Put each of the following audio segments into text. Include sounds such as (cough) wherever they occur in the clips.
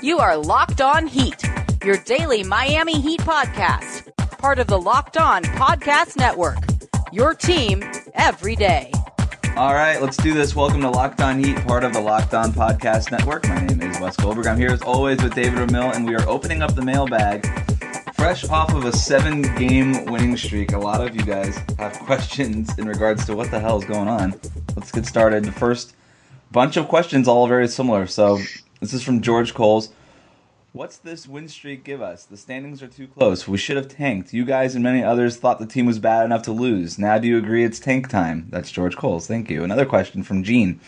You are Locked On Heat, your daily Miami Heat podcast, part of the Locked On Podcast Network. Your team every day. All right, let's do this. Welcome to Locked On Heat, part of the Locked On Podcast Network. My name is Wes Goldberg. I'm here as always with David Ramil, and we are opening up the mailbag fresh off of a seven game winning streak. A lot of you guys have (laughs) questions in regards to what the hell is going on. Let's get started. The first bunch of questions, all very similar. So, this is from George Coles. What's this win streak give us? The standings are too close. We should have tanked. You guys and many others thought the team was bad enough to lose. Now do you agree it's tank time? That's George Coles. Thank you. Another question from Gene.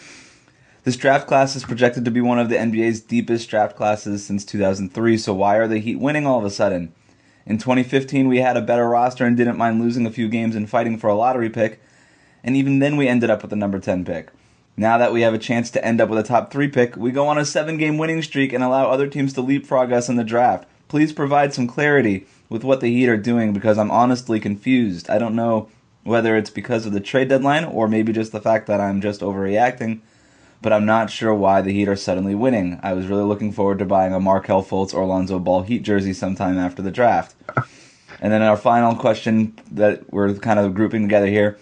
This draft class is projected to be one of the NBA's deepest draft classes since 2003, so why are the Heat winning all of a sudden? In 2015, we had a better roster and didn't mind losing a few games and fighting for a lottery pick, and even then we ended up with the number 10 pick. Now that we have a chance to end up with a top three pick, we go on a seven game winning streak and allow other teams to leapfrog us in the draft. Please provide some clarity with what the Heat are doing because I'm honestly confused. I don't know whether it's because of the trade deadline or maybe just the fact that I'm just overreacting, but I'm not sure why the Heat are suddenly winning. I was really looking forward to buying a Markelle Fultz or Lonzo Ball Heat jersey sometime after the draft. (laughs) And then our final question that we're kind of grouping together here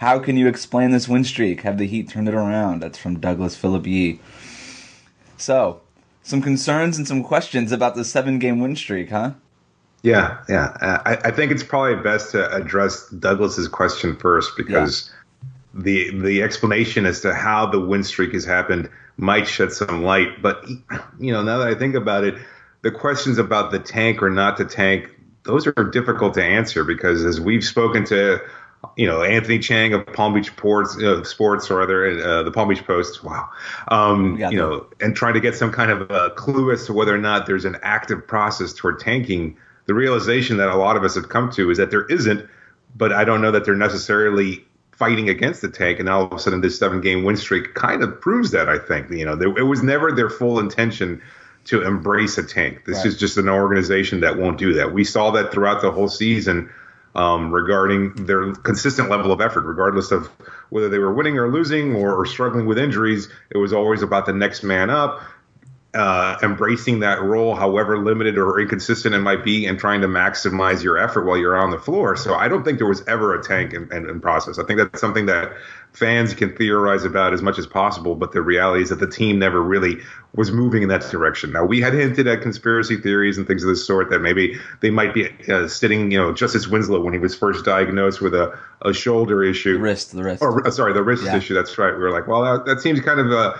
how can you explain this win streak? Have the Heat turned it around? That's from Douglas Philip Yee. So, some concerns and some questions about the seven game win streak, huh? Yeah, yeah. I, I, think it's probably best to address Douglas's question first because yeah. the the explanation as to how the win streak has happened might shed some light. But you know, now that I think about it, the questions about the tank or not the tank, those are difficult to answer because as we've spoken to you know Anthony Chiang of Palm Beach Sports, uh, Sports or other uh, the Palm Beach Post. Wow, um, you know, and trying to get some kind of a clue as to whether or not there's an active process toward tanking. The realization that a lot of us have come to is that there isn't, but I don't know that they're necessarily fighting against the tank. And all of a sudden, this seven-game win streak kind of proves that. I think you know there, it was never their full intention to embrace a tank. This right. is just an organization that won't do that. We saw that throughout the whole season um, regarding their consistent level of effort, regardless of whether they were winning or losing or, or struggling with injuries. It was always about the next man up, uh, embracing that role, however limited or inconsistent it might be, and trying to maximize your effort while you're on the floor. So I don't think there was ever a tank in, in, in process. I think that's something that fans can theorize about as much as possible, but the reality is that the team never really was moving in that direction. Now we had hinted at conspiracy theories and things of this sort that maybe they might be uh, sitting, you know, Justice Winslow when he was first diagnosed with a, a shoulder issue, the wrist, the wrist, or uh, sorry, the wrist yeah. issue. That's right. We were like, well, that, that seems kind of uh,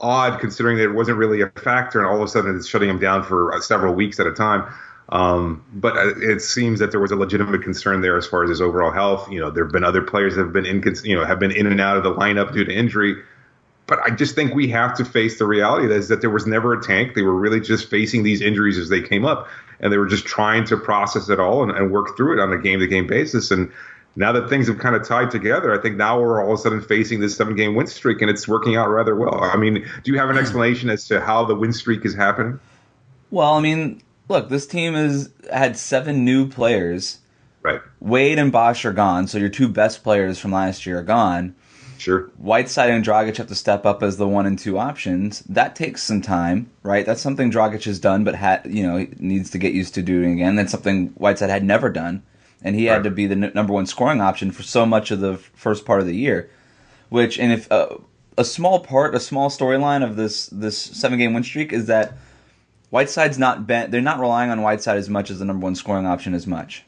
odd considering that it wasn't really a factor, and all of a sudden it's shutting him down for uh, several weeks at a time. Um, but it seems that there was a legitimate concern there as far as his overall health. You know, there have been other players that have been in, you know, have been in and out of the lineup due to injury. But I just think we have to face the reality that is that there was never a tank. They were really just facing these injuries as they came up, and they were just trying to process it all and, and work through it on a game-to-game basis. And now that things have kind of tied together, I think now we're all of a sudden facing this seven game win streak and it's working out rather well. I mean, do you have an explanation as to how the win streak is happening? Well, I mean, look, this team has had seven new players. Right. Wade and Bosh are gone, so your two best players from last year are gone. Sure. Whiteside and Dragic have to step up as the one and two options. That takes some time, right? That's something Dragic has done, but had you know needs to get used to doing again. That's something Whiteside had never done and he right. had to be the n- number one scoring option for so much of the f- first part of the year. Which, and if uh, a small part, a small storyline of this this seven game win streak is that Whiteside's not bent. They're not relying on Whiteside as much as the number one scoring option as much,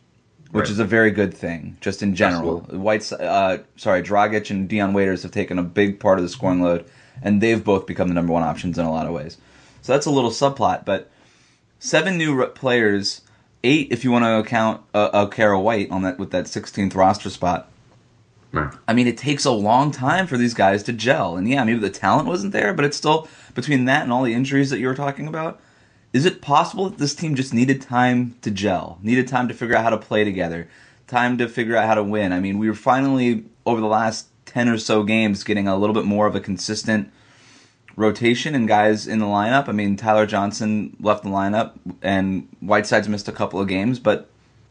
which right. is a very good thing, just in general. Whiteside, uh, sorry, Dragic and Dion Waiters have taken a big part of the scoring load, and they've both become the number one options in a lot of ways. So that's a little subplot, but seven new players eight if you want to count uh, uh, Kara White on that with that 16th roster spot. Right. I mean, it takes a long time for these guys to gel. And yeah, maybe the talent wasn't there, but it's still between that and all the injuries that you were talking about. Is it possible that this team just needed time to gel, needed time to figure out how to play together, time to figure out how to win? I mean, we were finally over the last 10 or so games getting a little bit more of a consistent rotation and guys in the lineup. I mean, Tyler Johnson left the lineup and Whiteside's missed a couple of games, but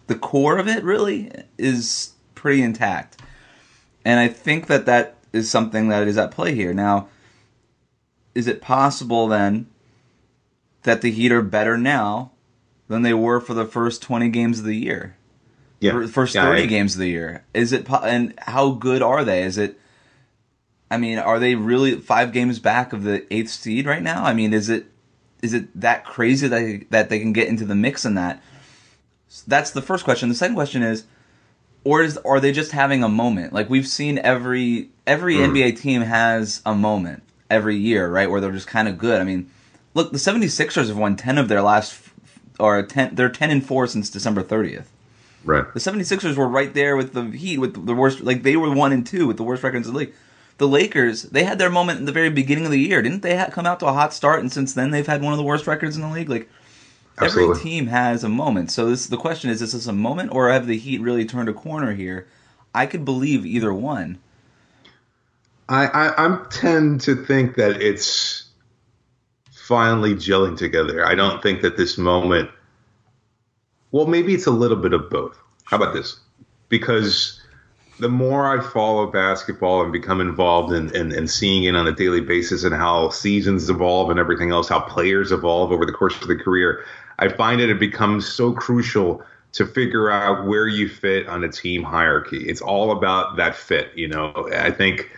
the core of it really is pretty intact. And I think that that is something that is at play here. Now, is it possible then that the Heat are better now than they were for the first 20 games of the year? Yeah. First Yeah, 30 I- games of the year. Is it and how good are they? Is it I mean, are they really 5 games back of the 8th seed right now? I mean, is it is it that crazy that they, that they can get into the mix in that? That's the first question. The second question is or is are they just having a moment? Like we've seen every every mm. NBA team has a moment every year, right, where they're just kind of good. I mean, look, the 76ers have won 10 of their last or 10 they're 10 and 4 since December 30th. Right. The 76ers were right there with the Heat with the worst like they were 1 and 2 with the worst records in the league. The Lakers, they had their moment in the very beginning of the year. Didn't they come out to a hot start and since then they've had one of the worst records in the league? Like every Absolutely. team has a moment. So this the question is: Is this a moment, or have the Heat really turned a corner here? I could believe either one. I, I I'm tend to think that it's finally gelling together. I don't think that this moment. Well, maybe it's a little bit of both. How about this? Because the more I follow basketball and become involved in, in, in seeing it on a daily basis and how seasons evolve and everything else, how players evolve over the course of the career, I find that it becomes so crucial to figure out where you fit on a team hierarchy. It's all about that fit. You know, I think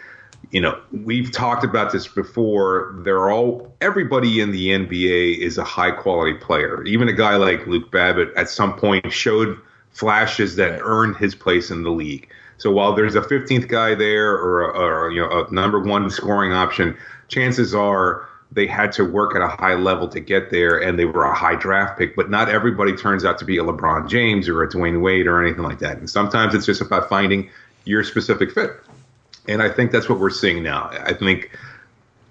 you know, we've talked about this before. They're all everybody in the NBA is a high quality player. Even a guy like Luke Babbitt at some point showed flashes that earned his place in the league. So while there's a 15th guy there or, a, or you know a number one scoring option, chances are they had to work at a high level to get there, and they were a high draft pick. But not everybody turns out to be a LeBron James or a Dwyane Wade or anything like that. And sometimes it's just about finding your specific fit. And I think that's what we're seeing now. I think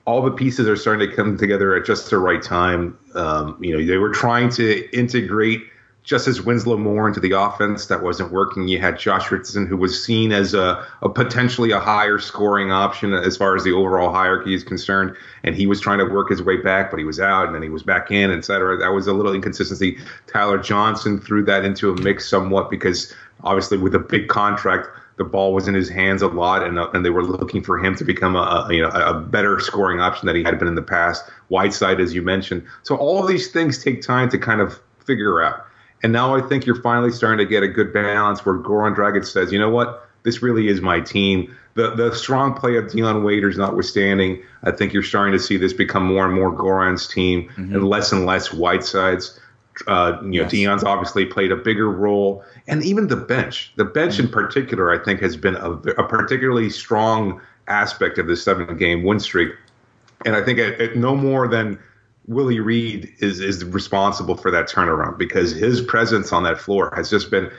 all the pieces are starting to come together at just the right time. Um, you know, they were trying to integrate Justice Winslow Moore into the offense. That wasn't working. You had Josh Richardson, who was seen as a, a potentially a higher scoring option as far as the overall hierarchy is concerned. And he was trying to work his way back, but he was out and then he was back in, et cetera. That was a little inconsistency. Tyler Johnson threw that into a mix somewhat because obviously with a big contract, the ball was in his hands a lot, and, uh, and they were looking for him to become a, a you know a better scoring option than he had been in the past. Whiteside, as you mentioned, so all of these things take time to kind of figure out. And now I think you're finally starting to get a good balance where Goran Dragic says, you know what, this really is my team. The the strong play of Dion Waiters notwithstanding, I think you're starting to see this become more and more Goran's team and less and less Whiteside's. Uh, you know, Yes. Dion's obviously played a bigger role, and even the bench. The bench in particular, I think, has been a, a particularly strong aspect of this seven-game win streak. And I think at, at no more than Willie Reed is is responsible for that turnaround because his presence on that floor has just been,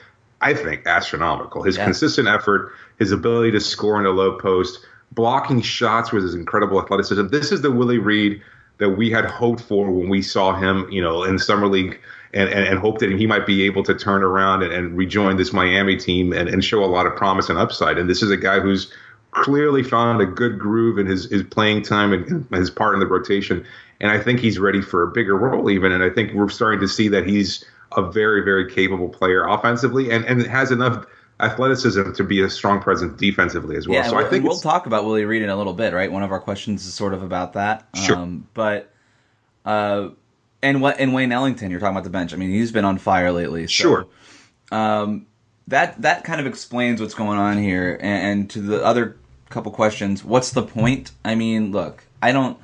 I think, astronomical. His consistent effort, his ability to score in the low post, blocking shots with his incredible athleticism. This is the Willie Reed that we had hoped for when we saw him, you know, in summer league. And, and, and hoped that he might be able to turn around and, and rejoin this Miami team and, and show a lot of promise and upside. And this is a guy who's clearly found a good groove in his, his playing time and his part in the rotation. And I think he's ready for a bigger role even. And I think we're starting to see that he's a very, very capable player offensively and, and has enough athleticism to be a strong presence defensively as well. yeah, so we'll, I think we'll talk about Willie Reed in a little bit, right? One of our questions is sort of about that. Sure. Um, but uh, and what and Wayne Ellington, you're talking about the bench. I mean, he's been on fire lately. So, sure. Um, that that kind of explains what's going on here. And, and to the other couple questions, what's the point? I mean, look, I don't.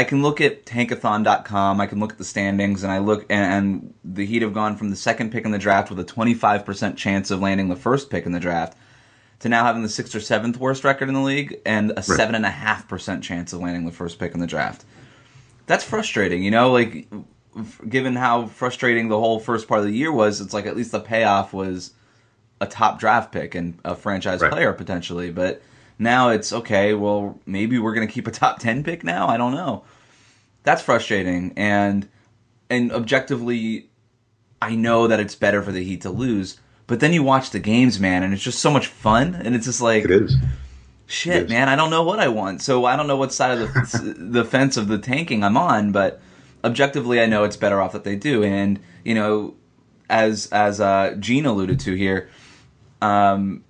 I can look at tankathon.com, I can look at the standings, and I look, and, and the Heat have gone from the second pick in the draft with a 25% chance of landing the first pick in the draft to now having the sixth or seventh worst record in the league and a seven and a half percent chance of landing the first pick in the draft. That's frustrating, you know. Like, given how frustrating the whole first part of the year was, it's like at least the payoff was a top draft pick and a franchise Right. player potentially. But now it's okay. Well, maybe we're going to keep a top ten pick now. I don't know. That's frustrating, and and objectively, I know that it's better for the Heat to lose. But then you watch the games, man, and it's just so much fun, and it's just like It is. shit, Yes. man. I don't know what I want, so I don't know what side of the (laughs) the fence of the tanking I'm on. But objectively, I know it's better off that they do. And you know, as as uh, Gene alluded to here, um,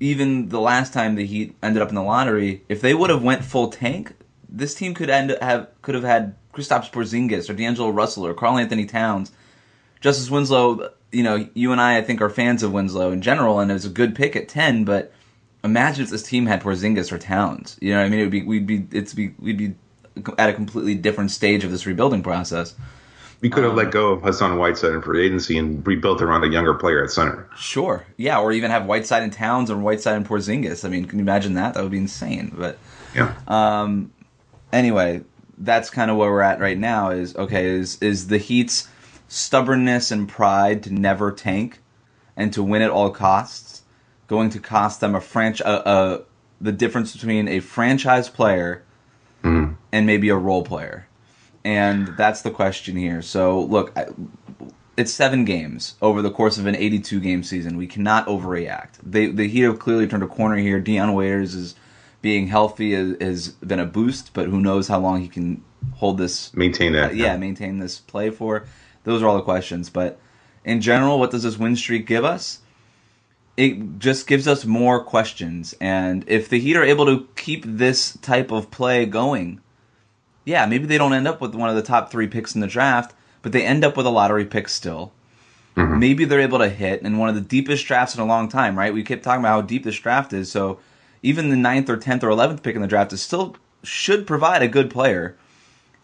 even the last time the Heat ended up in the lottery, if they would have went full tank, this team could end have could have had Kristaps Porzingis or D'Angelo Russell or Karl-Anthony Towns. Justice Winslow, you know, you and I, I think, are fans of Winslow in general, and it was a good pick at ten. But imagine if this team had Porzingis or Towns. You know, what I mean, it would be we'd be it's be we'd be at a completely different stage of this rebuilding process. We could have Um, let go of Hassan Whiteside in free agency and rebuilt around a younger player at center. Sure, yeah, or even have Whiteside and Towns or Whiteside and Porzingis. I mean, can you imagine that? That would be insane. But Yeah. Um, anyway, that's kind of where we're at right now. Is okay? Is is the Heat's stubbornness and pride to never tank and to win at all costs going to cost them a franchise? Uh, uh, the difference between a franchise player and maybe a role player, and that's the question here. So look. I, it's seven games over the course of an 82 game season. We cannot overreact. They, the Heat have clearly turned a corner here. Dion Waiters is being healthy has, has been a boost, but who knows how long he can hold this Maintain that. uh, yeah, maintain this play for. Those are all the questions. But in general, what does this win streak give us? It just gives us more questions. And if the Heat are able to keep this type of play going, yeah, maybe they don't end up with one of the top three picks in the draft, but they end up with a lottery pick still. Mm-hmm. Maybe they're able to hit in one of the deepest drafts in a long time, right? We keep talking about how deep this draft is. So even the ninth or tenth or eleventh pick in the draft is still should provide a good player.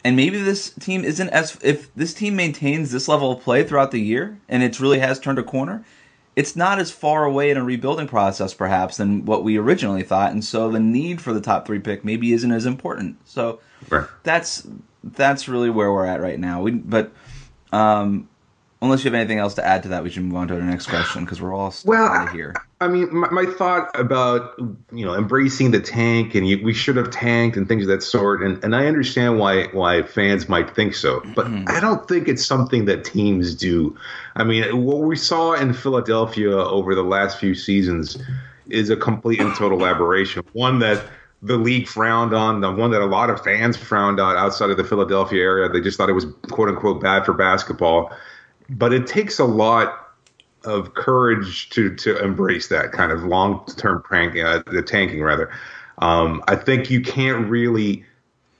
And maybe this team isn't as if this team maintains this level of play throughout the year and it really has turned a corner, it's not as far away in a rebuilding process perhaps than what we originally thought. And so the need for the top three pick maybe isn't as important. So Right. that's that's really where we're at right now. We, but um, unless you have anything else to add to that, we should move on to our next question because we're all Well, out of here. I mean, my, my thought about you know embracing the tank and you, we should have tanked and things of that sort, and, and I understand why why fans might think so, but I don't think it's something that teams do. I mean, what we saw in Philadelphia over the last few seasons is a complete and total aberration. One that the league frowned on, the one that a lot of fans frowned on outside of the Philadelphia area. They just thought it was quote unquote bad for basketball. But it takes a lot of courage to to embrace that kind of long term prank, uh, the tanking rather. Um, I think you can't really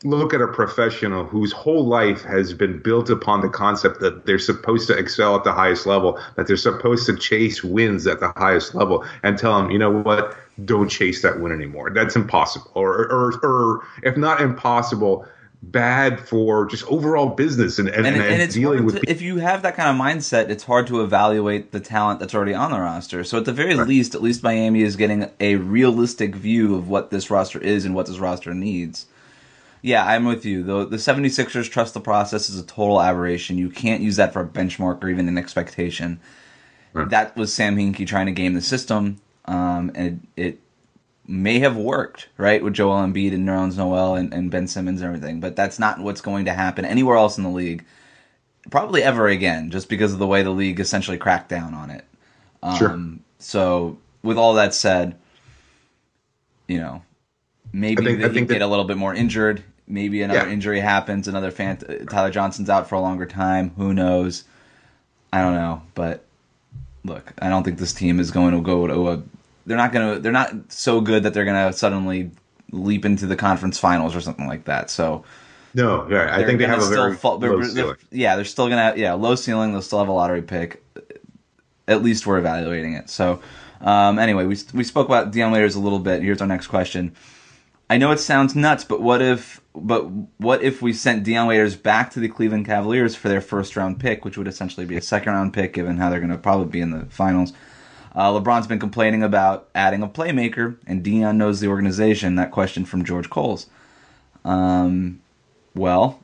look at a professional whose whole life has been built upon the concept that they're supposed to excel at the highest level, that they're supposed to chase wins at the highest level, and tell them, you know what, don't chase that win anymore. That's impossible, or or, or if not impossible, bad for just overall business and and, And, and, and it's dealing with to, if you have that kind of mindset, it's hard to evaluate the talent that's already on the roster. So at the very Right. least, at least Miami is getting a realistic view of what this roster is and what this roster needs. Yeah, I'm with you. The the 76ers trust the process is a total aberration. You can't use that for a benchmark or even an expectation. Right. That was Sam Hinkie trying to game the system, um, and it, it may have worked, right, with Joel Embiid and Nerlens Noel and, and Ben Simmons and everything, but that's not what's going to happen anywhere else in the league, probably ever again, just because of the way the league essentially cracked down on it. Sure. Um, so, with all that said, you know, maybe I think- they I think get that- a little bit more injured. Maybe another Yeah. injury happens. Another fan, Tyler Johnson's out for a longer time. Who knows? I don't know, but look, I don't think this team is going to go to a. They're not to. They're not so good that they're going to suddenly leap into the conference finals or something like that. So no, yeah, I think they have a still very fall- they're- low they're- yeah, they're still gonna yeah low ceiling. They'll still have a lottery pick. At least we're evaluating it. So um, anyway, we we spoke about Dion Waiters a little bit. Here's our next question. I know it sounds nuts, but what if but what if we sent Dion Waiters back to the Cleveland Cavaliers for their first round pick, which would essentially be a second round pick, given how they're going to probably be in the finals? Uh, LeBron's been complaining about adding a playmaker, and Dion knows the organization. That question from George Coles. Um, well,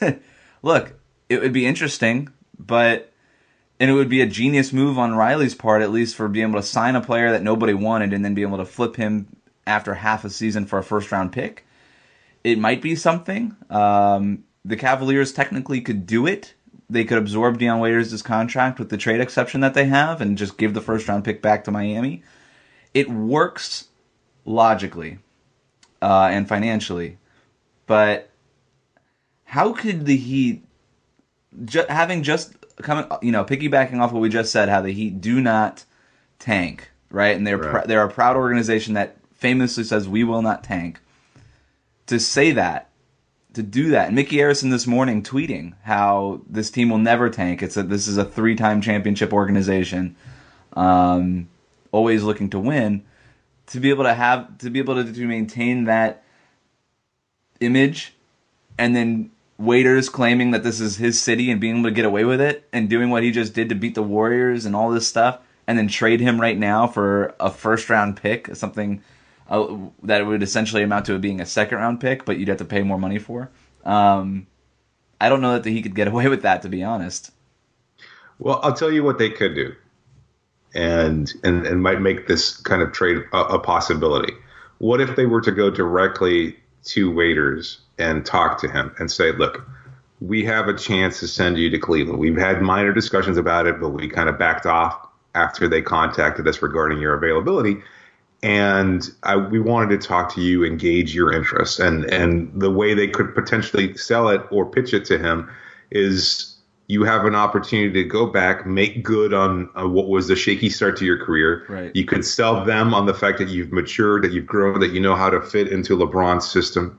(laughs) look, it would be interesting, but and it would be a genius move on Riley's part, at least for being able to sign a player that nobody wanted and then be able to flip him after half a season for a first round pick. It might be something. Um, the Cavaliers technically could do it. They could absorb Dion Waiters' contract with the trade exception that they have and just give the first round pick back to Miami. It works logically uh, and financially, but how could the Heat, ju- having just coming, you know, piggybacking off what we just said, how the Heat do not tank, right? And they're Right. pr- they're a proud organization that famously says we will not tank. To say that, to do that, and Mickey Harrison this morning tweeting how this team will never tank. It's a this is a three time championship organization, um, always looking to win. To be able to have to be able to, to maintain that image and then waiters claiming that this is his city and being able to get away with it and doing what he just did to beat the Warriors and all this stuff and then trade him right now for a first round pick, something uh, that would essentially amount to it being a second round pick, but you'd have to pay more money for. Um, I don't know that he could get (laughs) away with that, to be honest. Well, I'll tell you what they could do, and and and might make this kind of trade a, a possibility. What if they were to go directly to Waiters and talk to him and say, "Look, we have a chance to send you to Cleveland. We've had minor discussions about it, but we kind of backed off after they contacted us regarding your availability." And I, we wanted to talk to you and gauge your interest. And and the way they could potentially sell it or pitch it to him is you have an opportunity to go back, make good on uh, what was a shaky start to your career. Right. You could sell them on the fact that you've matured, that you've grown, that you know how to fit into LeBron's system,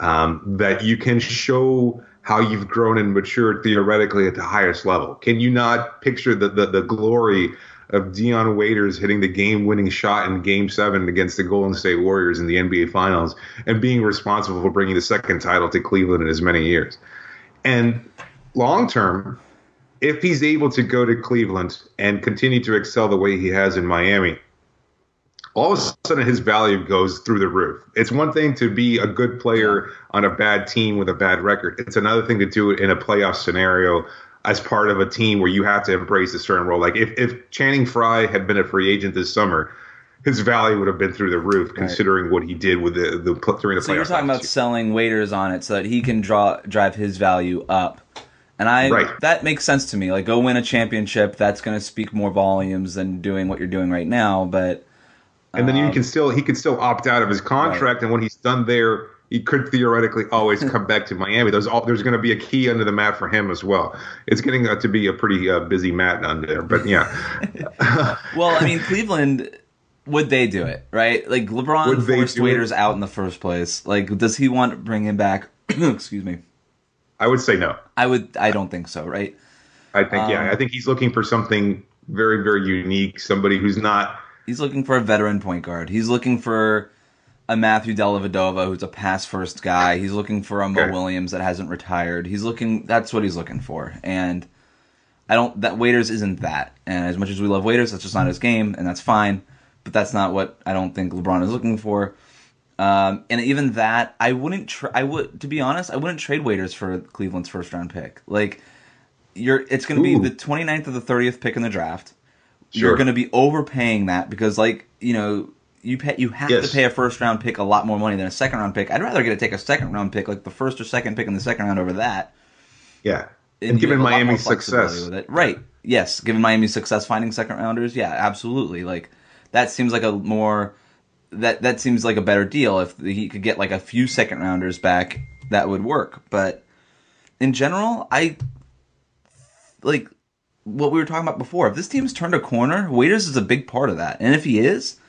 um, that you can show how you've grown and matured theoretically at the highest level. Can you not picture the the, the glory? Of Dion Waiters hitting the game-winning shot in Game Seven against the Golden State Warriors in the NBA Finals, and being responsible for bringing the second title to Cleveland in as many years. And long term, if he's able to go to Cleveland and continue to excel the way he has in Miami, all of a sudden his value goes through the roof. It's one thing to be a good player on a bad team with a bad record. It's another thing to do it in a playoff scenario as part of a team where you have to embrace a certain role. Like if, if Channing Frye had been a free agent this summer, his value would have been through the roof considering what he did with the, the during the So playoffs. you're talking about year. selling waiters on it so that he can draw drive his value up. And I Right. that makes sense to me. Like go win a championship, that's going to speak more volumes than doing what you're doing right now, but and then you Um, can still he could still opt out of his contract, and when he's done there, he could theoretically always (laughs) come back to Miami. There's all there's going to be a key under the mat for him as well. It's getting uh, to be a pretty uh, busy mat under there, but yeah, (laughs) well, I mean Cleveland would they do it, right? Like LeBron Would forced do it? waiters out in the first place. Like does he want to bring him back? (clears throat) Excuse me. I would say no. I would I don't think so, right? I think Um, yeah, I think he's looking for something very very unique, somebody who's not He's looking for a veteran point guard. He's looking for a Matthew Dellavedova who's a pass first guy. He's looking for a Mo Okay. Williams that hasn't retired. He's looking. That's what he's looking for. And I don't. That Waiters isn't that. And as much as we love Waiters, that's just not his game, and that's fine. But that's not what I don't think LeBron is looking for. Um, and even that, I wouldn't. Tra- I would, to be honest, I wouldn't trade Waiters for Cleveland's first round pick. Like, you're. It's going to be the 29th or the 30th pick in the draft Sure. you're going to be overpaying that because like you know you pay you have Yes. to pay a first round pick a lot more money than a second round pick. I'd rather get to take a second round pick like the first or second pick in the second round over that. yeah. And, And, given have a lot more Miami's success, with it. right? Yes, given Miami's success finding second rounders, yeah, absolutely. Like that seems like a more that that seems like a better deal if he could get like a few second rounders back. That would work, but in general, I like what we were talking about before. If this team's turned a corner, Waiters is a big part of that, and if he is,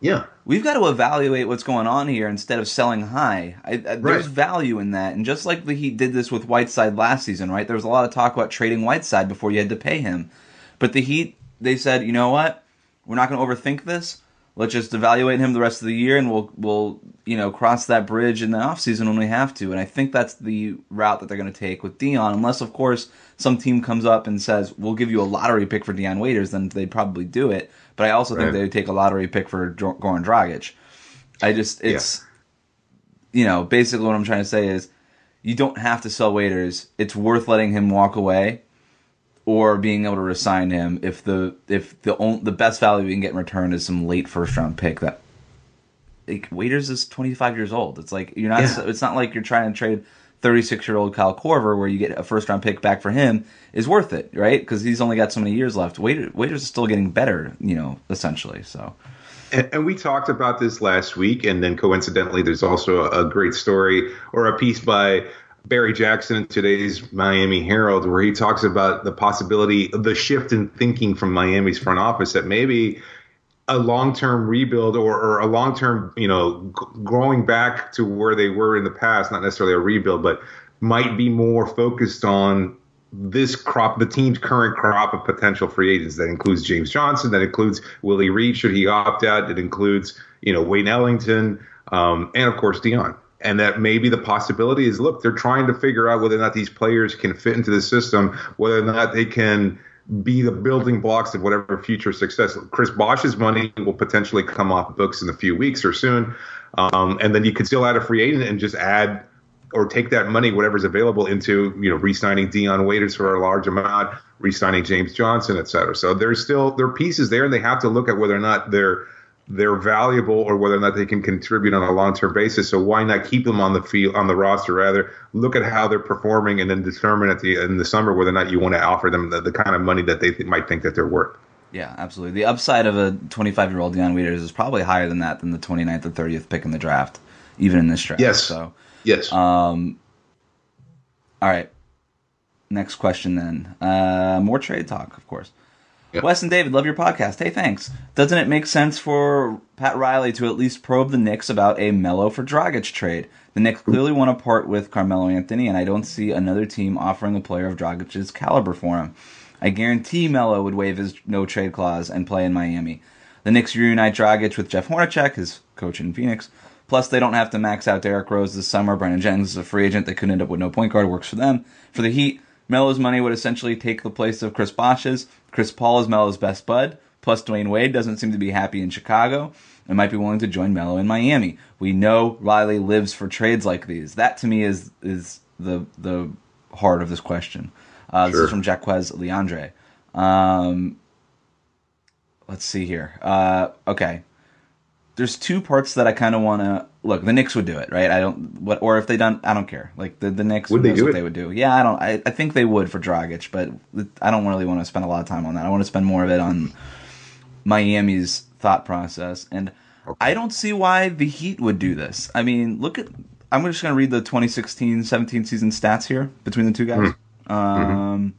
yeah, we've got to evaluate what's going on here instead of selling high. I, I, There's value in that, and just like the Heat did this with Whiteside last season, right? There was a lot of talk about trading Whiteside before you had to pay him, but the Heat they said, you know what, we're not going to overthink this. Let's just evaluate him the rest of the year, and we'll we'll you know cross that bridge in the offseason when we have to. And I think that's the route that they're going to take with Dion, unless of course some team comes up and says we'll give you a lottery pick for Dion Waiters, then they'd probably do it. But I also think they would take a lottery pick for Goran Dragic. I just it's you know basically what I'm trying to say is you don't have to sell waiters. It's worth letting him walk away or being able to resign him if the if the on, the best value we can get in return is some late first round pick that like Waiters is 25 years old. It's like you're not Yeah. it's not like you're trying to trade 36 year old Kyle Korver where you get a first round pick back for him is worth it, right? Because he's only got so many years left. Waiters, Waiters is still getting better, you know, essentially. So And, and we talked about this last week, and then coincidentally, there's also a, a great story or a piece by Barry Jackson in today's Miami Herald where he talks about the possibility of the shift in thinking from Miami's front office that maybe a long-term rebuild or, or a long-term, you know, growing back to where they were in the past, not necessarily a rebuild, but might be more focused on this crop, the team's current crop of potential free agents. That includes James Johnson. That includes Willie Reed, should he opt out. It includes, you know, Wayne Ellington, um, and of course Dion. And that maybe the possibility is, look, they're trying to figure out whether or not these players can fit into the system, whether or not they can be the building blocks of whatever future success. Chris Bosh's money will potentially come off books in a few weeks or soon, um, and then you could still add a free agent and just add or take that money, whatever's available, into you know re-signing Dion Waiters for a large amount, re-signing James Johnson, et cetera. So there's still there are pieces there, and they have to look at whether or not they're they're valuable or whether or not they can contribute on a long-term basis. So why not keep them on the field on the roster? Rather, look at how they're performing and then determine at the in the summer whether or not you want to offer them the, the kind of money that they th- might think that they're worth. yeah, absolutely. The upside of a 25 year old Dion Waiters is probably higher than that than the 29th or 30th pick in the draft, even in this draft. Yes. So. Yes. Um, all right. Next question then. Uh, more trade talk, of course. Wes and David, love your podcast. Hey, thanks. Doesn't it make sense for Pat Riley to at least probe the Knicks about a Melo for Dragic trade? The Knicks clearly want to part with Carmelo Anthony, and I don't see another team offering a player of Dragic's caliber for him. I guarantee Melo would waive his no trade clause and play in Miami. The Knicks reunite Dragic with Jeff Hornacek, his coach in Phoenix. Plus, they don't have to max out Derrick Rose this summer. Brandon Jennings is a free agent. They could end up with no point guard. Works for them. For the Heat, Melo's money would essentially take the place of Chris Bosh's. Chris Paul is Melo's best bud. Plus, Dwyane Wade doesn't seem to be happy in Chicago and might be willing to join Melo in Miami. We know Riley lives for trades like these. That to me is is the the heart of this question. Uh, This is from Jaquez Leandre. Um, let's see here. Uh, okay, there's two parts that I kind of want to look. The Knicks would do it, right? I don't what or if they done, I don't care. Like the the Knicks Would they do what it? they would do. Yeah, I don't. I, I think they would for Dragic, but I don't really want to spend a lot of time on that. I want to spend more of it on Miami's thought process, and I don't see why the Heat would do this. I mean, look at. I'm just going to read the 2016-17 season stats here between the two guys. Um,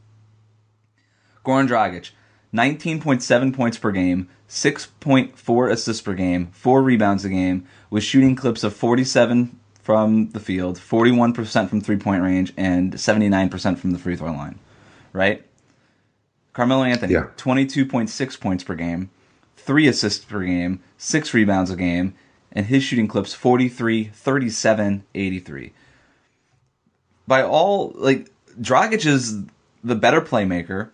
Goran Dragic, 19.7 points per game, 6.4 assists per game, 4 rebounds a game, with shooting clips of 47 from the field, 41% from three point range, and 79% from the free throw line. Right? Carmelo Anthony, Yeah. 22.6 points per game, 3 assists per game, 6 rebounds a game, and his shooting clips 43, 37, 83 by all like Dragic is the better playmaker.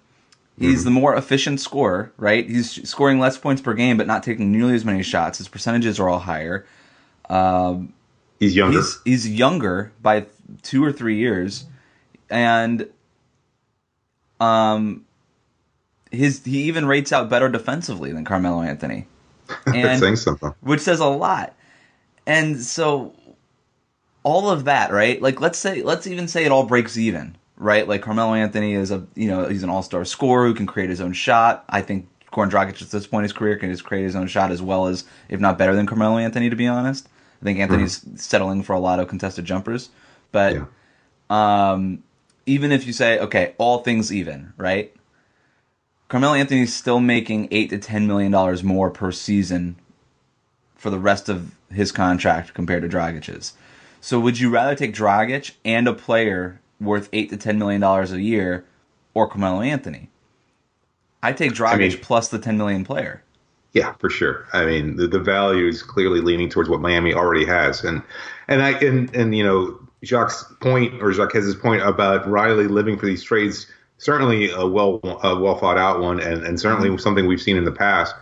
He's the more efficient scorer, right? He's scoring less points per game, but not taking nearly as many shots. His percentages are all higher. He's younger. He's he's younger by two or three years, and um, his he even rates out better defensively than Carmelo Anthony, (laughs) That's and saying something. which says a lot. And so all of that, right? Like let's say let's even say it all breaks even, right? Like Carmelo Anthony is a you know, he's an all-star scorer who can create his own shot. I think Goran Dragic at this point in his career can just create his own shot as well as if not better than Carmelo Anthony to be honest. I think Anthony's settling for a lot of contested jumpers, but Yeah. um, even if you say, okay, all things even, right? Carmelo Anthony's still making eight to ten million dollars more per season for the rest of his contract compared to Dragic's. So would you rather take Dragic and a player worth eight to ten million dollars a year, or Carmelo Anthony? I take Dragic mean- plus the ten million player. Yeah, for sure. I mean, the, the value is clearly leaning towards what Miami already has, and and I and and you know Jacques' point or Jacques' point about Riley living for these trades certainly a well a well thought out one, and and certainly mm-hmm. something we've seen in the past.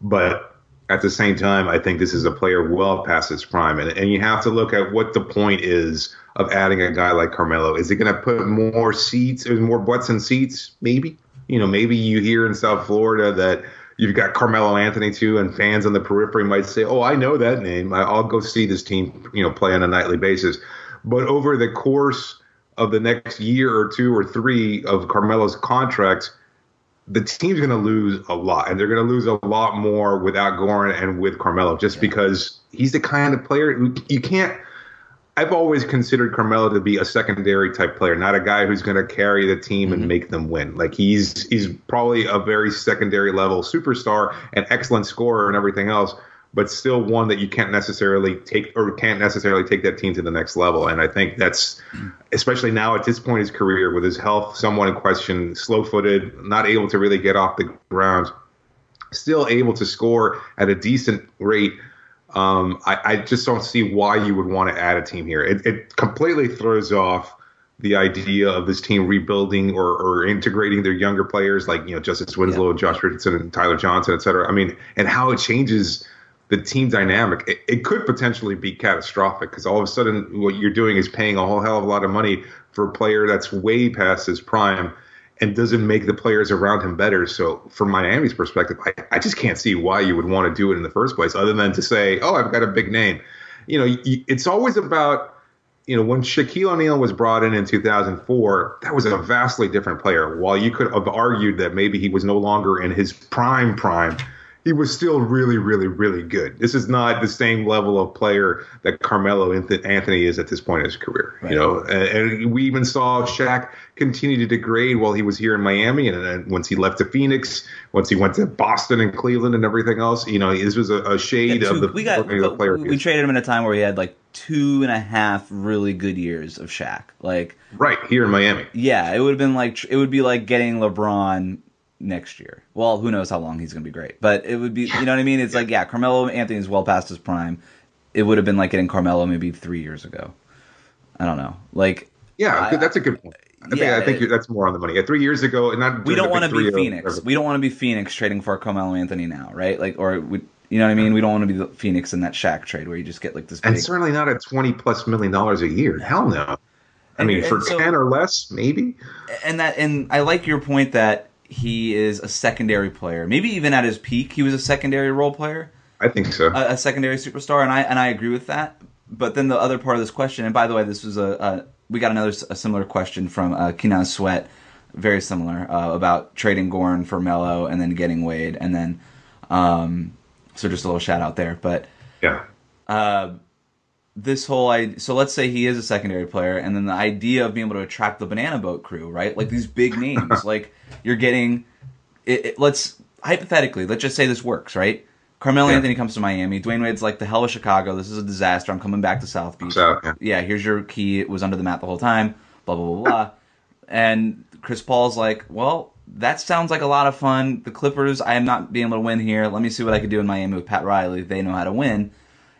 But at the same time, I think this is a player well past his prime, and and you have to look at what the point is of adding a guy like Carmelo. Is it going to put more seats, or more butts in seats? Maybe. you know, maybe you hear in South Florida that you've got Carmelo Anthony too, and fans on the periphery might say, "Oh, I know that name. I'll go see this team, you know, play on a nightly basis." But over the course of the next year or two or three of Carmelo's contract, the team's going to lose a lot, and they're going to lose a lot more without Goran and with Carmelo, just yeah. because he's the kind of player you can't. I've always considered Carmelo to be a secondary type player, not a guy who's going to carry the team mm-hmm. and make them win. Like he's he's probably a very secondary level superstar, an excellent scorer, and everything else but still one that you can't necessarily take or can't necessarily take that team to the next level. And I think that's especially now at this point in his career with his health somewhat in question, slow footed, not able to really get off the ground, still able to score at a decent rate. Um, I, I, just don't see why you would want to add a team here. It, it completely throws off the idea of this team rebuilding or, or integrating their younger players like you know Justice Winslow, yeah. Josh Richardson, and Tyler Johnson, et cetera. I mean, and how it changes the team dynamic, it, it could potentially be catastrophic because all of a sudden what you're doing is paying a whole hell of a lot of money for a player that's way past his prime and doesn't make the players around him better. So, from Miami's perspective, I, I just can't see why you would want to do it in the first place, other than to say, "Oh, I've got a big name." You know, it's always about you know when Shaquille O'Neal was brought in in 2004, that was a vastly different player. While you could have argued that maybe he was no longer in his prime prime he was still really, really, really good. This is not the same level of player that Carmelo Anthony is at this point in his career. Right. You know, and, and, we even saw Shaq continue to degrade while he was here in Miami, and then once he left to Phoenix, once he went to Boston and Cleveland and everything else, you know, this was a, a shade yeah, two, of the, we got, the player. We traded him in a time where he had like two and a half really good years of Shaq. Like right here in Miami. Yeah, it would have been like it would be like getting LeBron next year. Well, who knows how long he's going to be great, but it would be, you know what I mean? It's yeah. like, yeah, Carmelo Anthony is well past his prime. It would have been like getting Carmelo maybe three years ago. I don't know. Like, yeah, I, that's a good point. I yeah, I think that's more on the money. Yeah, three years ago, and not we don't want to be Phoenix. We don't want to be Phoenix trading for Carmelo Anthony now, right? Like, or we, you know what I mean? We don't want to be the Phoenix in that Shaq trade where you just get like this. And certainly not at twenty plus million dollars a year. Hell no. I and, mean, for so, ten or less, maybe. And that, and I like your point that he is a secondary player. Maybe even at his peak, he was a secondary role player. I think so. A, a secondary superstar, and I and I agree with that. But then the other part of this question, and by the way, this was a, a we got another a similar question from uh, Kinan Sweat, very similar uh, about trading Goran for Melo and then getting Wade, and then um, so just a little shout out there. But yeah, uh, this whole idea, so let's say he is a secondary player and then the idea of being able to attract the banana boat crew right? Like these big (laughs) names like you're getting it, it, let's hypothetically let's just say this works right? Carmelo yeah. anthony comes to miami. Dwyane wade's like the hell of chicago. This is a disaster. I'm coming back to south beach. So, yeah. yeah here's your key. It was under the mat the whole time. Blah blah blah blah. And chris paul's like well that sounds like a lot of fun. The clippers i am not being able to win here. Let me see what i can do in miami with pat riley. They know how to win.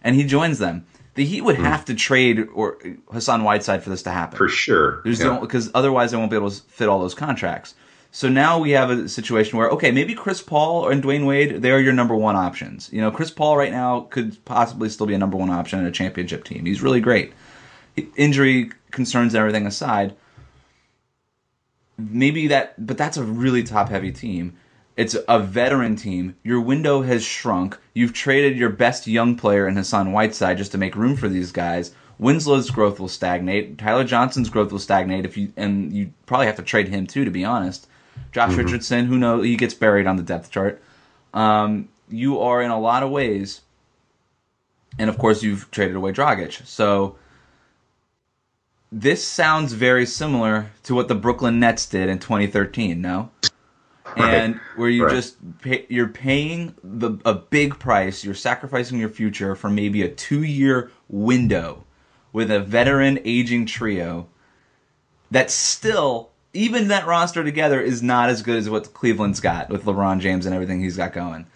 And he joins them the Heat would hmm. have to trade or Hassan Whiteside for this to happen. For sure. There's yeah. because otherwise they won't be able to fit all those contracts. So now we have a situation where okay, maybe Chris Paul and Dwyane Wade they are your number one options. You know, Chris Paul right now could possibly still be a number one option in a championship team. He's really great. Injury concerns and everything aside, maybe that, but that's a really top heavy team. It's a veteran team. Your window has shrunk. You've traded your best young player in Hassan Whiteside just to make room for these guys. Winslow's growth will stagnate. Tyler Johnson's growth will stagnate if you and you probably have to trade him too, to be honest. Josh mm-hmm. Richardson, who knows, he gets buried on the depth chart. Um, you are in a lot of ways, and of course you've traded away Dragic. So this sounds very similar to what the Brooklyn Nets did in 2013. No, and where you right. just pay, you're paying the a big price, you're sacrificing your future for maybe a two year window with a veteran aging trio that still even that roster together is not as good as what Cleveland's got with LeBron James and everything he's got going.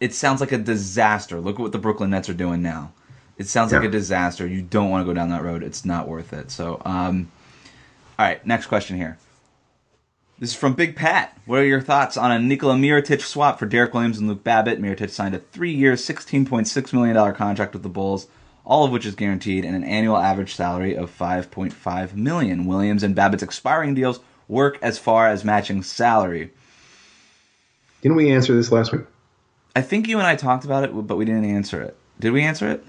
It sounds like a disaster. Look at what the Brooklyn Nets are doing now. It sounds yeah. like a disaster. You don't want to go down that road. It's not worth it. So, um, all right, next question here. This is from Big Pat. What are your thoughts on a Nikola Mirotic swap for Derrick Williams and Luke Babbitt? Mirotic signed a three-year, $16.6 million contract with the Bulls, all of which is guaranteed, and an annual average salary of 5.5 million. Williams and Babbitt's expiring deals work as far as matching salary. Didn't we answer this last week? I think you and I talked about it, but we didn't answer it. Did we answer it?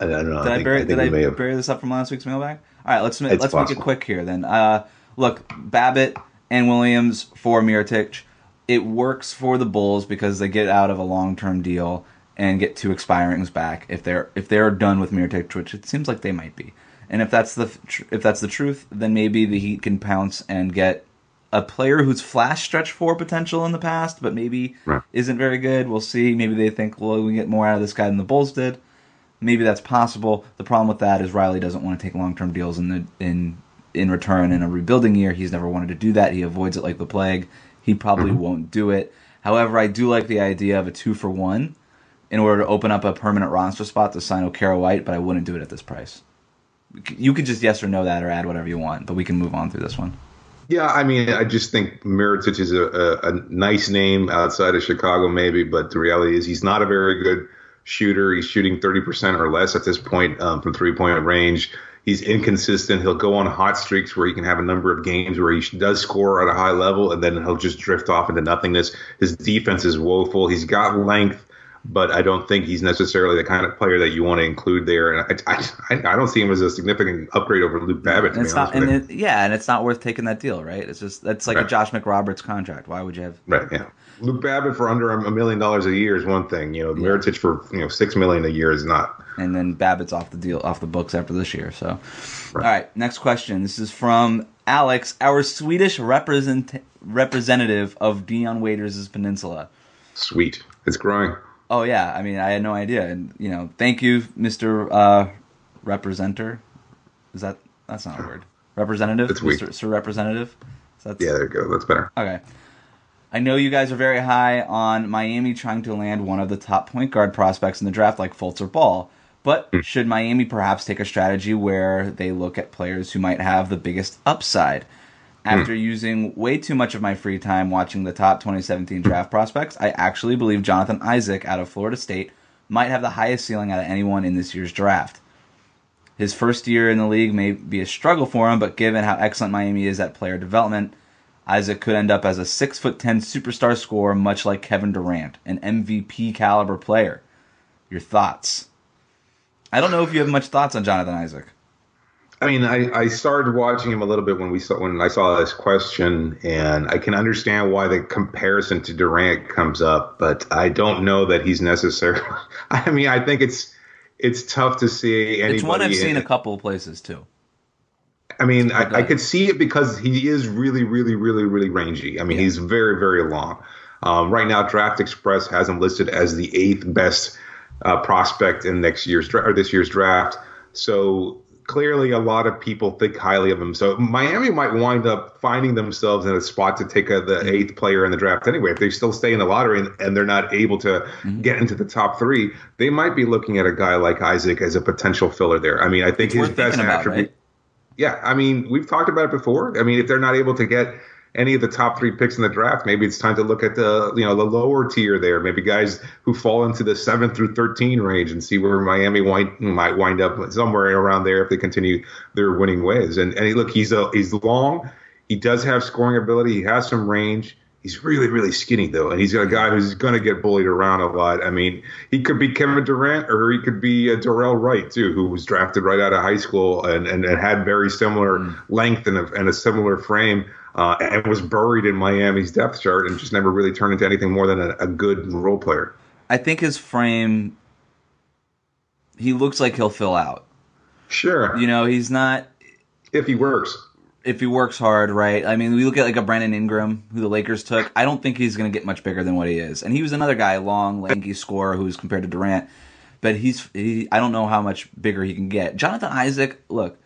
I don't know. Did I, think- bury, think did I have. bury this up from last week's mailbag? All right, let's It's let's make it quick here then. Uh, look, Babbitt and Williams for Mirotic. It works for the Bulls because they get out of a long term deal and get two expirings back if they're if they're done with Mirotic, which it seems like they might be. And if that's the tr- if that's the truth, then maybe the Heat can pounce and get a player who's flash stretch four potential in the past, but maybe Right. isn't very good. We'll see. Maybe they think, well, we can get more out of this guy than the Bulls did. Maybe that's possible. The problem with that is Riley doesn't want to take long term deals in the in in return in a rebuilding year. He's never wanted to do that. He avoids it like the plague. He probably won't do it. However, I do like the idea of a two for one in order to open up a permanent roster spot to sign Okaro White, but I wouldn't do it at this price. You could just yes or no that or add whatever you want, but we can move on through this one. Yeah, I mean, I just think Mirotic is a, a, a nice name outside of Chicago, maybe, but the reality is he's not a very good shooter. He's shooting 30% or less at this point um, from three point range. He's inconsistent. He'll go on hot streaks where he can have a number of games where he does score at a high level, and then he'll just drift off into nothingness. His defense is woeful. He's got length, but I don't think he's necessarily the kind of player that you want to include there. And I, I, I don't see him as a significant upgrade over Luke Babbitt. And it's not, and it, yeah, and it's not worth taking that deal, right? It's just that's like a Josh McRoberts contract. Why would you have? Right. Yeah. Luke Babbitt for under a million dollars a year is one thing. You know, Mirotic for you know six million a year is not. and then Babbitt's off the deal, off the books after this year. So, all right, next question. This is from Alex, our Swedish represent representative of Dion Waiters' Peninsula. Sweet. It's growing. Oh yeah, I mean I had no idea, and you know, thank you, Mister uh, Representer. Is that that's not a word? Representative, It's weak. Mr. Sir Representative. So that's, Yeah, there you go. That's better. Okay. I know you guys are very high on Miami trying to land one of the top point guard prospects in the draft like Fultz or Ball. But should Miami perhaps take a strategy where they look at players who might have the biggest upside? Hmm. After using way too much of my free time watching the top 2017 draft prospects, I actually believe Jonathan Isaac out of Florida State might have the highest ceiling out of anyone in this year's draft. His first year in the league may be a struggle for him, but given how excellent Miami is at player development, Isaac could end up as a six foot ten superstar scorer, much like Kevin Durant, an MVP caliber player. Your thoughts? I don't know if you have much thoughts on Jonathan Isaac. I mean, I, I started watching him a little bit when we saw when I saw this question, and I can understand why the comparison to Durant comes up, but I don't know that he's necessary. (laughs) I mean, I think it's it's tough to see anybody. It's one I've seen a couple of places too. I mean, I, I could see it because he is really, really, really, really rangy. I mean, he's very, very long. Um, right now, Draft Express has him listed as the eighth best uh, prospect in next year's dra- or this year's draft. So clearly, a lot of people think highly of him. So Miami might wind up finding themselves in a spot to take a, the mm-hmm. eighth player in the draft anyway. If they still stay in the lottery and, and they're not able to mm-hmm. get into the top three, they might be looking at a guy like Isaac as a potential filler there. I mean, I think It's his best about, attribute. right? Yeah, I mean, we've talked about it before. I mean, if they're not able to get any of the top three picks in the draft, maybe it's time to look at the you know the lower tier there. Maybe guys who fall into the seven through thirteen range and see where Miami wind, might wind up somewhere around there if they continue their winning ways. And and look, he's a he's long. He does have scoring ability. He has some range. He's really, really skinny though, and he's a guy who's going to get bullied around a lot. I mean, he could be Kevin Durant, or he could be uh, Dorell Wright too, who was drafted right out of high school and and, and had very similar length and a, and a similar frame, uh, and was buried in Miami's depth chart and just never really turned into anything more than a, a good role player. I think his frame. He looks like he'll fill out. Sure, You know, he's not. if he works. if he works hard, right? I mean, we look at like a Brandon Ingram, who the Lakers took. I don't think he's going to get much bigger than what he is. And he was another guy, long, lanky scorer, who's compared to Durant. But he's, he, I don't know how much bigger he can get. Jonathan Isaac, look,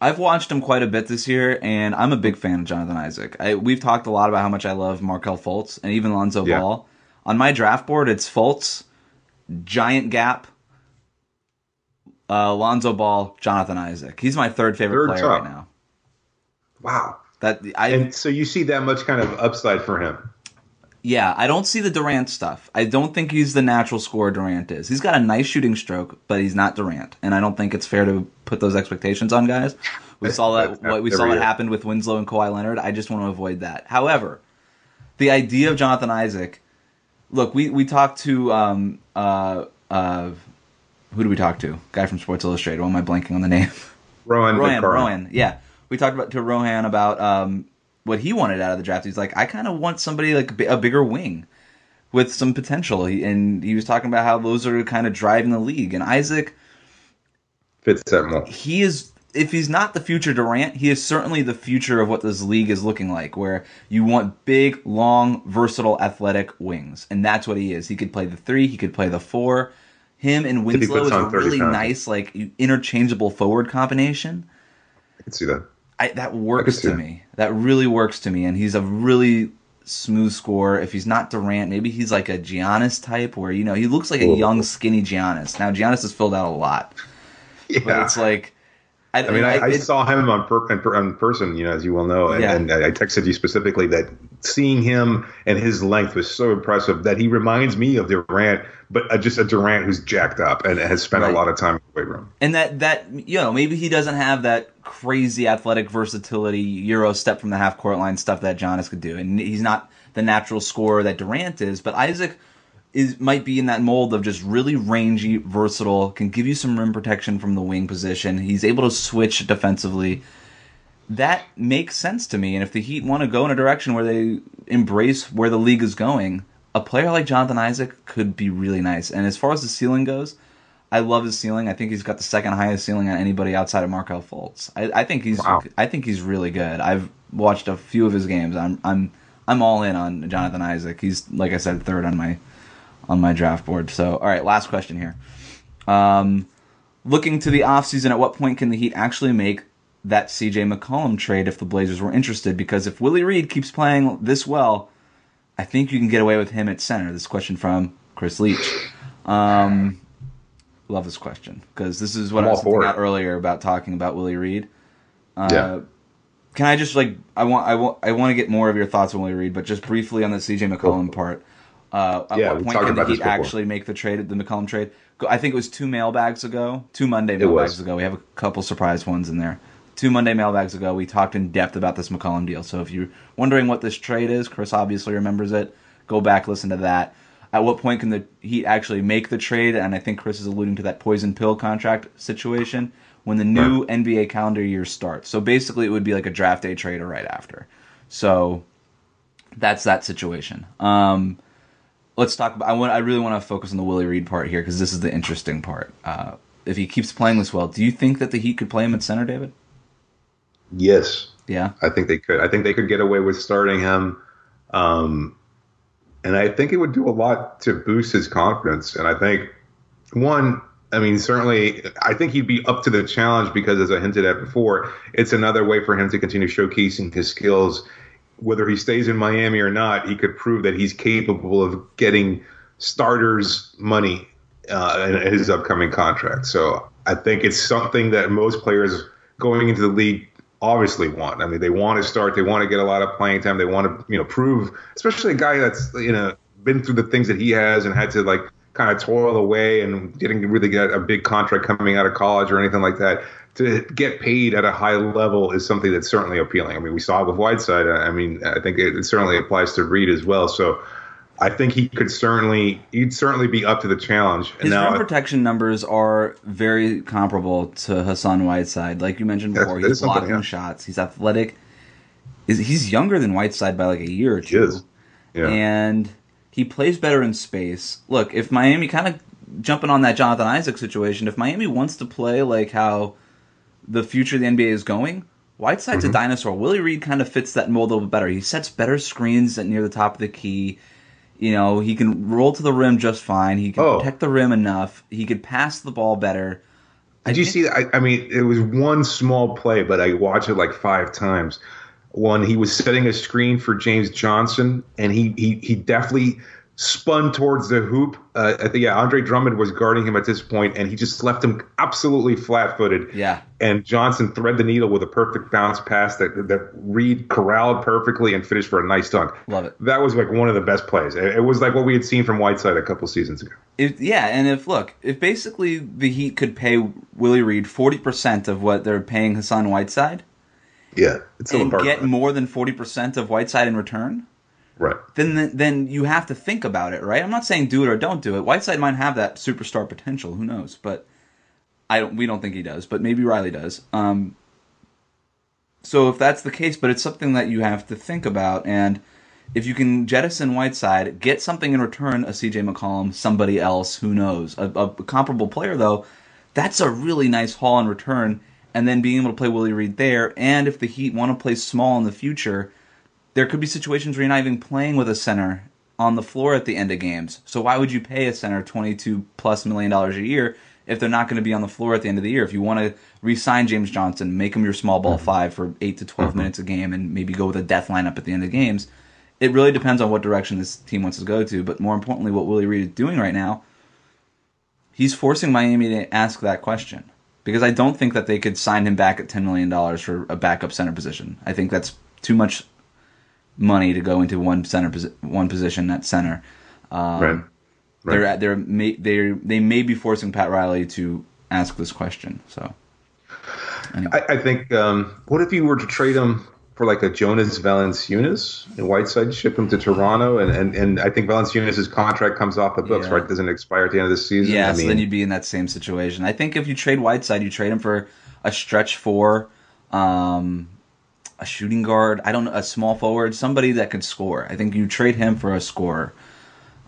I've watched him quite a bit this year, and I'm a big fan of Jonathan Isaac. I, we've talked a lot about how much I love Markelle Fultz and even Lonzo Yeah. Ball. On my draft board, it's Fultz, giant gap, uh, Lonzo Ball, Jonathan Isaac. He's my third favorite Third player top. right now. Wow. That I And so you see that much kind of upside for him. Yeah, I don't see the Durant stuff. I don't think he's the natural scorer Durant is. He's got a nice shooting stroke, but he's not Durant, and I don't think it's fair to put those expectations on guys. We saw (laughs) that what we saw what happened with Winslow and Kawhi Leonard. I just want to avoid that. However, the idea of Jonathan Isaac. Look, we we talked to um uh uh who do we talk to? Guy from Sports Illustrated. Why am I blanking on the name? Rohan, Rohan. Rohan. Yeah, we talked about to Rohan about um what he wanted out of the draft. He's like, I kind of want somebody like a bigger wing with some potential. And he was talking about how those are kind of driving the league. And Isaac, fits that mold. he is if he's not the future Durant, he is certainly the future of what this league is looking like, where you want big, long, versatile, athletic wings, and that's what he is. He could play the three, he could play the four. Him and Winslow is a on 30 really pounds. nice, like interchangeable forward combination. I can see that. I, that works to me. That really works to me, and he's a really smooth scorer. If he's not Durant, maybe he's like a Giannis type, where you know he looks like a young, skinny Giannis. Now Giannis has filled out a lot, but Yeah. it's like. I, I mean, I, I it- saw him on, per, in person, you know, as you well know, and, Yeah. and I texted you specifically that seeing him and his length was so impressive that he reminds me of Durant, but uh, just a Durant who's jacked up and has spent Right. a lot of time in the weight room. and that that you know maybe he doesn't have that crazy athletic versatility euro step from the half court line stuff that Giannis could do, and he's not the natural scorer that Durant is. But Isaac is might be in that mold of just really rangy, versatile, can give you some rim protection from the wing position. He's able to switch defensively. That makes sense to me. And if the Heat want to go in a direction where they embrace where the league is going, a player like Jonathan Isaac could be really nice. And as far as the ceiling goes, I love his ceiling. I think he's got the second highest ceiling on anybody outside of Markelle Fultz. I, I think he's Wow. I think he's really good. I've watched a few of his games. I'm I'm I'm all in on Jonathan Isaac. He's like I said, third on my on my draft board. So all right, last question here. Um, looking to the offseason, at what point can the Heat actually make that CJ McCollum trade if the Blazers were interested? Because if Willie Reed keeps playing this well, I think you can get away with him at center. This question from Chris Leach. Um, love this question because this is what I'm I was thinking it. earlier about talking about Willie Reed. Uh, Yeah. Can I just like I want I want I want to get more of your thoughts on Willie Reed, but just briefly on the CJ McCollum part. Uh, at Yeah, what we point can the about Heat actually make the trade, the McCollum trade? I think it was two mailbags ago, two Monday mailbags ago. We have a couple surprise ones in there. Two Monday mailbags ago, we talked in depth about this McCollum deal. So if you're wondering what this trade is, Chris obviously remembers it. Go back, listen to that. At what point can the Heat actually make the trade? And I think Chris is alluding to that poison pill contract situation when the new NBA calendar year starts. So basically, it would be like a draft day trade or right after. So that's that situation. Um, let's talk about. I want. I really want to focus on the Willie Reed part here because this is the interesting part. Uh, if he keeps playing this well, do you think that the Heat could play him at center, David? Yes, Yeah. I think they could. I think they could get away with starting him. Um, and I think it would do a lot to boost his confidence. And I think, one, I mean, certainly, I think he'd be up to the challenge because, as I hinted at before, it's another way for him to continue showcasing his skills. Whether he stays in Miami or not, he could prove that he's capable of getting starters' money uh, in his upcoming contract. So I think it's something that most players going into the league obviously want. I mean, they want to start, they want to get a lot of playing time, they want to, you know, prove, especially a guy that's, you know, been through the things that he has and had to like kind of toil away and didn't really get a big contract coming out of college or anything like that. To get paid at a high level is something that's certainly appealing. I mean, we saw it with Whiteside. I mean, I think it, it certainly applies to Reed as well. So I think he could certainly, he'd certainly be up to the challenge. His now, rim protection numbers are very comparable to Hassan Whiteside. Like you mentioned before, he's blocking yeah. shots. He's athletic. Is he's younger than Whiteside by like a year or he two. is. Yeah. and he plays better in space. Look, if Miami kind of jumping on that Jonathan Isaac situation, if Miami wants to play like how the future of the NBA is going, Whiteside's Mm-hmm. a dinosaur. Willie Reed kind of fits that mold a little bit better. He sets better screens at near the top of the key. You know, he can roll to the rim just fine. He can Oh. protect the rim enough. He could pass the ball better. Did you think- see? I, I mean, it was one small play, but I watched it like five times. One, he was setting a screen for James Johnson, and he he he definitely spun towards the hoop. Uh, yeah, Andre Drummond was guarding him at this point, and he just left him absolutely flat-footed. Yeah. And Johnson thread the needle with a perfect bounce pass that that Reed corralled perfectly and finished for a nice dunk. Love it. That was like one of the best plays. It, it was like what we had seen from Whiteside a couple seasons ago. If, yeah, and if look, if basically the Heat could pay Willie Reed forty percent of what they're paying Hassan Whiteside, Yeah, it's still and get more than 40% of Whiteside in return, Right. Then then you have to think about it, right? I'm not saying do it or don't do it. Whiteside might have that superstar potential. Who knows? But I don't. We don't think he does. But maybe Riley does. Um. So if that's the case, but it's something that you have to think about, and if you can jettison Whiteside, get something in return, a CJ McCollum, somebody else, who knows, a, a comparable player though, that's a really nice haul in return. And then being able to play Willie Reed there, and if the Heat want to play small in the future, there could be situations where you're not even playing with a center on the floor at the end of games. So why would you pay a center 22 plus million dollars a year if they're not going to be on the floor at the end of the year? If you want to re-sign James Johnson, make him your small ball mm-hmm. five for eight to 12 mm-hmm. minutes a game, and maybe go with a death lineup at the end of games. It really depends on what direction this team wants to go to. But more importantly, what Willie Reed is doing right now, he's forcing Miami to ask that question because I don't think that they could sign him back at ten million dollars for a backup center position. I think that's too much money to go into one center one position at center. Um, Right. They're at, they're may, they they may be forcing Pat Riley to ask this question. So I, I think. Um, what if you were to trade him for like a Jonas Valanciunas and Whiteside ship him to Toronto, and and, and I think Valanciunas' contract comes off the books, Yeah. right? Doesn't expire at the end of the season. yeah, I so then you'd be in that same situation. I think if you trade Whiteside, you trade him for a stretch four, um, a shooting guard. I don't know, a small forward, somebody that could score. I think you trade him for a scorer,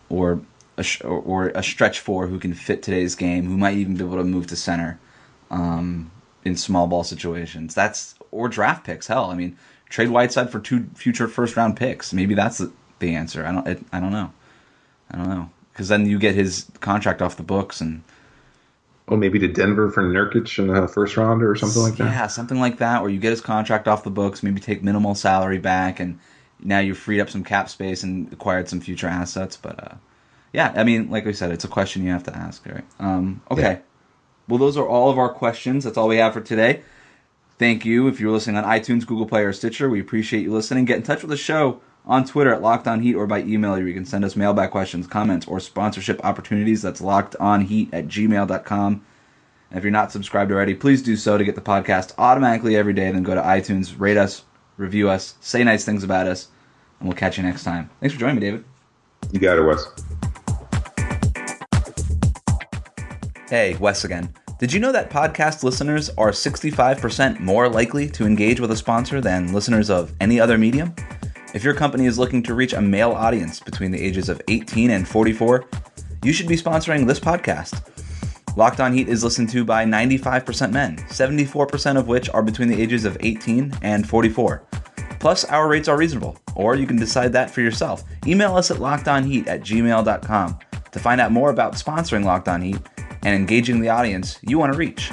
or a or a stretch four who can fit today's game, who might even be able to move to center, um, in small ball situations. That's or draft picks. Hell, I mean, trade Whiteside for two future first round picks. Maybe that's the, the answer. I don't. It, I don't know. I don't know because then you get his contract off the books and oh, maybe to Denver for Nurkic in the first round or something like that. yeah, something like that, where you get his contract off the books, maybe take minimal salary back, and now you've freed up some cap space and acquired some future assets. But uh, yeah, I mean, like I said, it's a question you have to ask, right? Um, okay. Yeah. Well, those are all of our questions. That's all we have for today. Thank you. If you're listening on iTunes, Google Play, or Stitcher, we appreciate you listening. Get in touch with the show on Twitter at Locked On Heat or by email. You can send us mailbag questions, comments, or sponsorship opportunities. That's lockedonheat at gmail.com. And if you're not subscribed already, please do so to get the podcast automatically every day. Then go to iTunes, rate us, review us, say nice things about us, and we'll catch you next time. Thanks for joining me, David. You got it, Wes. Hey, Wes again. Did you know that podcast listeners are 65% more likely to engage with a sponsor than listeners of any other medium? If your company is looking to reach a male audience between the ages of 18 and 44, you should be sponsoring this podcast. Locked On Heat is listened to by 95% men, 74% of which are between the ages of 18 and 44. Plus, our rates are reasonable, or you can decide that for yourself. Email us at lockedonheat at gmail.com to find out more about sponsoring Locked On Heat and engaging the audience you want to reach.